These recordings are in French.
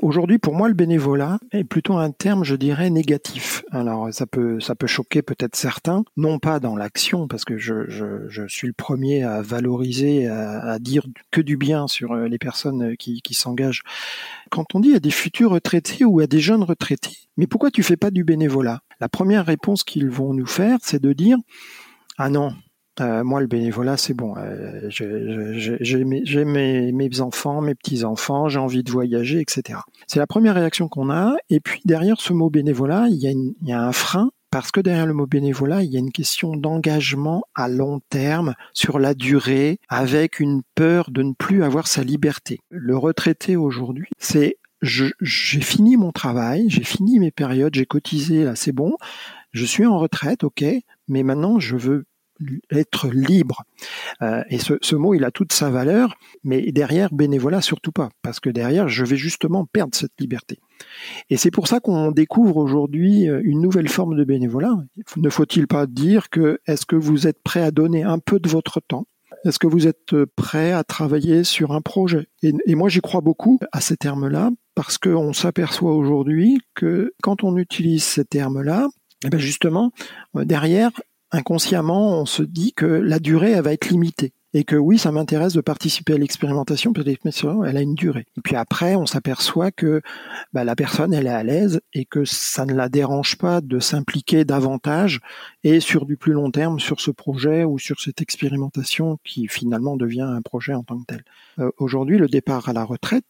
Aujourd'hui, pour moi, le bénévolat est plutôt un terme, je dirais, négatif. Alors, ça peut, choquer peut-être certains, non pas dans l'action, parce que je, suis le premier à valoriser, à, à, dire que du bien sur euh, les personnes qui, qui s'engagent. Quand on dit à des futurs retraités ou à des jeunes retraités, mais pourquoi tu fais pas du bénévolat? La première réponse qu'ils vont nous faire, c'est de dire, ah non, euh, moi, le bénévolat, c'est bon. Euh, j'ai mes, mes, enfants, mes petits-enfants, j'ai envie de voyager, etc. C'est la première réaction qu'on a. Et puis, derrière ce mot bénévolat, il y, a il y a un frein parce que derrière le mot bénévolat, il y a une question d'engagement à long terme, sur la durée, avec une peur de ne plus avoir sa liberté. Le retraité aujourd'hui, c'est j'ai fini mon travail, j'ai fini mes périodes, j'ai cotisé, là c'est bon, je suis en retraite, ok, mais maintenant je veux être libre. Euh, et ce, mot, il a toute sa valeur, mais derrière, bénévolat, surtout pas, parce que derrière, je vais justement perdre cette liberté. Et c'est pour ça qu'on découvre aujourd'hui euh, une nouvelle forme de bénévolat. Ne faut-il pas dire que est-ce que vous êtes prêt à donner un peu de votre temps? Est-ce que vous êtes prêt à travailler sur un projet? Et, moi, j'y crois beaucoup à ces termes-là parce qu'on s'aperçoit aujourd'hui que quand on utilise ces termes-là, eh ben justement, euh, derrière, inconsciemment, on se dit que la durée, elle va être limitée. Et que oui, ça m'intéresse de participer à l'expérimentation, peut-être mais elle a une durée. Et puis après, on s'aperçoit que bah, la personne, elle est à l'aise et que ça ne la dérange pas de s'impliquer davantage et sur du plus long terme sur ce projet ou sur cette expérimentation qui finalement devient un projet en tant que tel. Euh, Aujourd'hui, le départ à la retraite,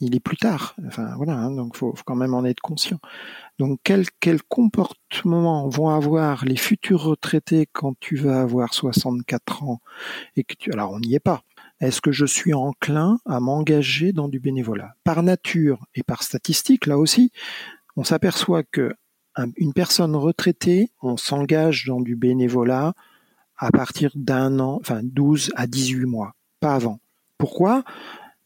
il est plus tard. Enfin voilà, hein, donc faut, faut quand même en être conscient. Donc quel, quel comportement vont avoir les futurs retraités quand tu vas avoir 64 ans et alors on n'y est pas. Est-ce que je suis enclin à m'engager dans du bénévolat? Par nature et par statistique, là aussi, on s'aperçoit que une personne retraitée, on s'engage dans du bénévolat à partir d'un an, enfin 12 à 18 mois, pas avant. Pourquoi?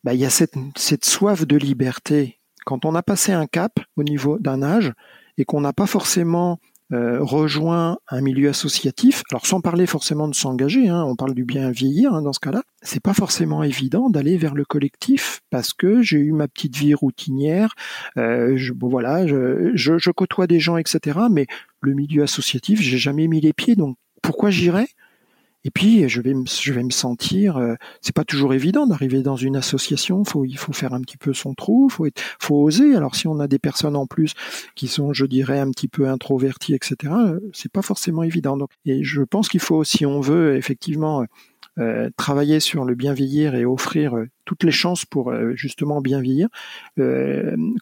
Bah, Il y a cette, cette soif de liberté quand on a passé un cap au niveau d'un âge et qu'on n'a pas forcément euh, rejoint un milieu associatif, alors sans parler forcément de s'engager, hein, on parle du bien vieillir hein, dans ce cas-là, c'est pas forcément évident d'aller vers le collectif parce que j'ai eu ma petite vie routinière, euh, je, voilà, je, côtoie des gens, etc. Mais le milieu associatif, j'ai jamais mis les pieds, donc pourquoi j'irais et puis je vais me, je vais me sentir. Euh, c'est pas toujours évident d'arriver dans une association. Faut il faut faire un petit peu son trou. Faut être, faut oser. Alors si on a des personnes en plus qui sont, je dirais, un petit peu introverties, etc. Euh, c'est pas forcément évident. Donc, et je pense qu'il faut, si on veut effectivement euh, travailler sur le bien vieillir et offrir euh, toutes les chances pour euh, justement bien vieillir,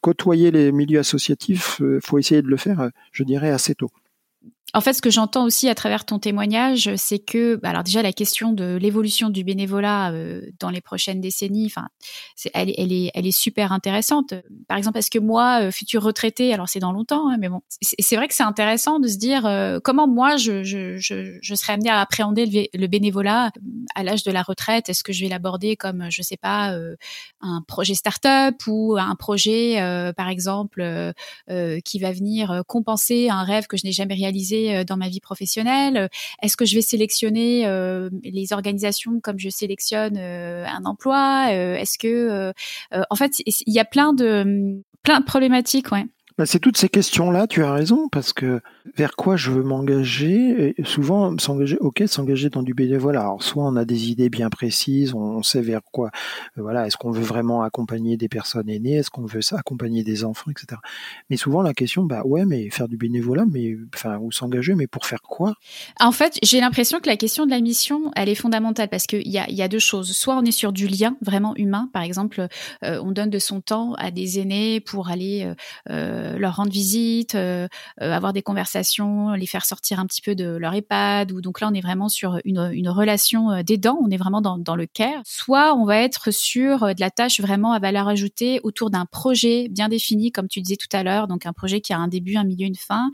côtoyer les milieux associatifs, faut essayer de le faire, je dirais, assez tôt en fait, ce que j'entends aussi à travers ton témoignage, c'est que, bah, alors déjà la question de l'évolution du bénévolat euh, dans les prochaines décennies, enfin, elle, est, super intéressante. Par exemple, est-ce que moi, euh, futur retraité, alors c'est dans longtemps, hein, mais bon, c'est vrai que c'est intéressant de se dire euh, comment moi je, serais amené à appréhender le, bénévolat à l'âge de la retraite? Est-ce que je vais l'aborder comme, je sais pas, un projet start-up ou un projet, par exemple, qui va venir compenser un rêve que je n'ai jamais réalisé euh, dans ma vie professionnelle Est-ce que je vais sélectionner euh, les organisations comme je sélectionne euh, un emploi Est-ce que, en fait, il y a plein de plein de problématiques, ouais. Bah, c'est toutes ces questions-là, tu as raison, parce que vers quoi je veux m'engager, souvent s'engager, ok, s'engager dans du bénévolat. Alors soit on a des idées bien précises, on sait vers quoi, euh, voilà, est-ce qu'on veut vraiment accompagner des personnes aînées, est-ce qu'on veut accompagner des enfants, etc. Mais souvent la question, bah ouais, mais faire du bénévolat, mais enfin ou s'engager, mais pour faire quoi? En fait, j'ai l'impression que la question de la mission, elle est fondamentale parce qu'il y a, deux choses. Soit on est sur du lien vraiment humain, par exemple, euh, on donne de son temps à des aînés pour aller euh, leur rendre visite, avoir des conversations, les faire sortir un petit peu de leur EHPAD. Ou donc là, on est vraiment sur une, une relation d'aidant. On est vraiment dans, le care. Soit on va être sur de la tâche vraiment à valeur ajoutée autour d'un projet bien défini, comme tu disais tout à l'heure. Donc un projet qui a un début, un milieu, une fin.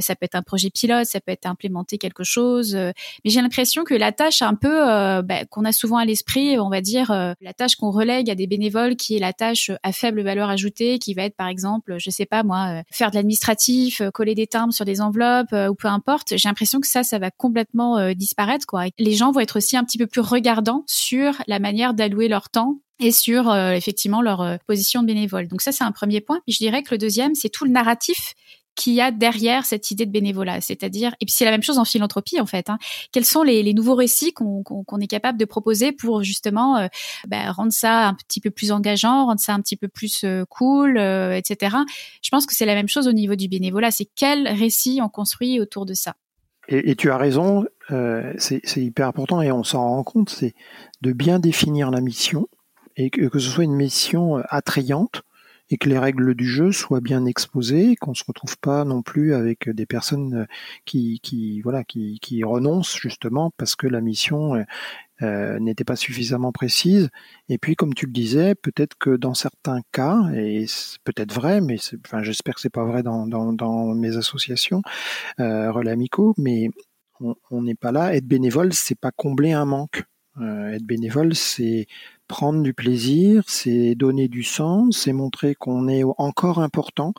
ça peut être un projet pilote, ça peut être implémenter quelque chose. mais j'ai l'impression que la tâche un peu bah, qu'on a souvent à l'esprit, on va dire la tâche qu'on relègue à des bénévoles, qui est la tâche à faible valeur ajoutée, qui va être par exemple, je sais pas moi, euh, faire de l'administratif, euh, coller des timbres sur des enveloppes ou peu importe. J'ai l'impression que ça, ça va complètement disparaître. Quoi. Les gens vont être aussi un petit peu plus regardants sur la manière d'allouer leur temps et sur effectivement leur position de bénévole. Donc ça, c'est un premier point. Je dirais que le deuxième, c'est tout le narratif qu'il y a derrière cette idée de bénévolat. C'est-à-dire, et puis c'est la même chose en philanthropie en fait. Hein. Quels sont les, nouveaux récits qu'on est capable de proposer pour justement euh, bah, rendre ça un petit peu plus engageant, rendre ça un petit peu plus euh, cool, euh, etc. Je pense que c'est la même chose au niveau du bénévolat. C'est quel récit on construit autour de ça? Et, tu as raison, c'est hyper important et on s'en rend compte, c'est de bien définir la mission et que, que ce soit une mission attrayante et que les règles du jeu soient bien exposées, qu'on se retrouve pas non plus avec des personnes qui, qui voilà, qui, qui renoncent justement parce que la mission euh, euh, n'était pas suffisamment précise. Et puis, comme tu le disais, peut-être que dans certains cas, et c'est peut-être vrai, mais enfin, j'espère que c'est pas vrai dans, dans, mes associations euh, mais on n'est pas là. Être bénévole, c'est pas combler un manque. Euh, être bénévole, c'est prendre du plaisir, c'est donner du sens, c'est montrer qu'on est encore important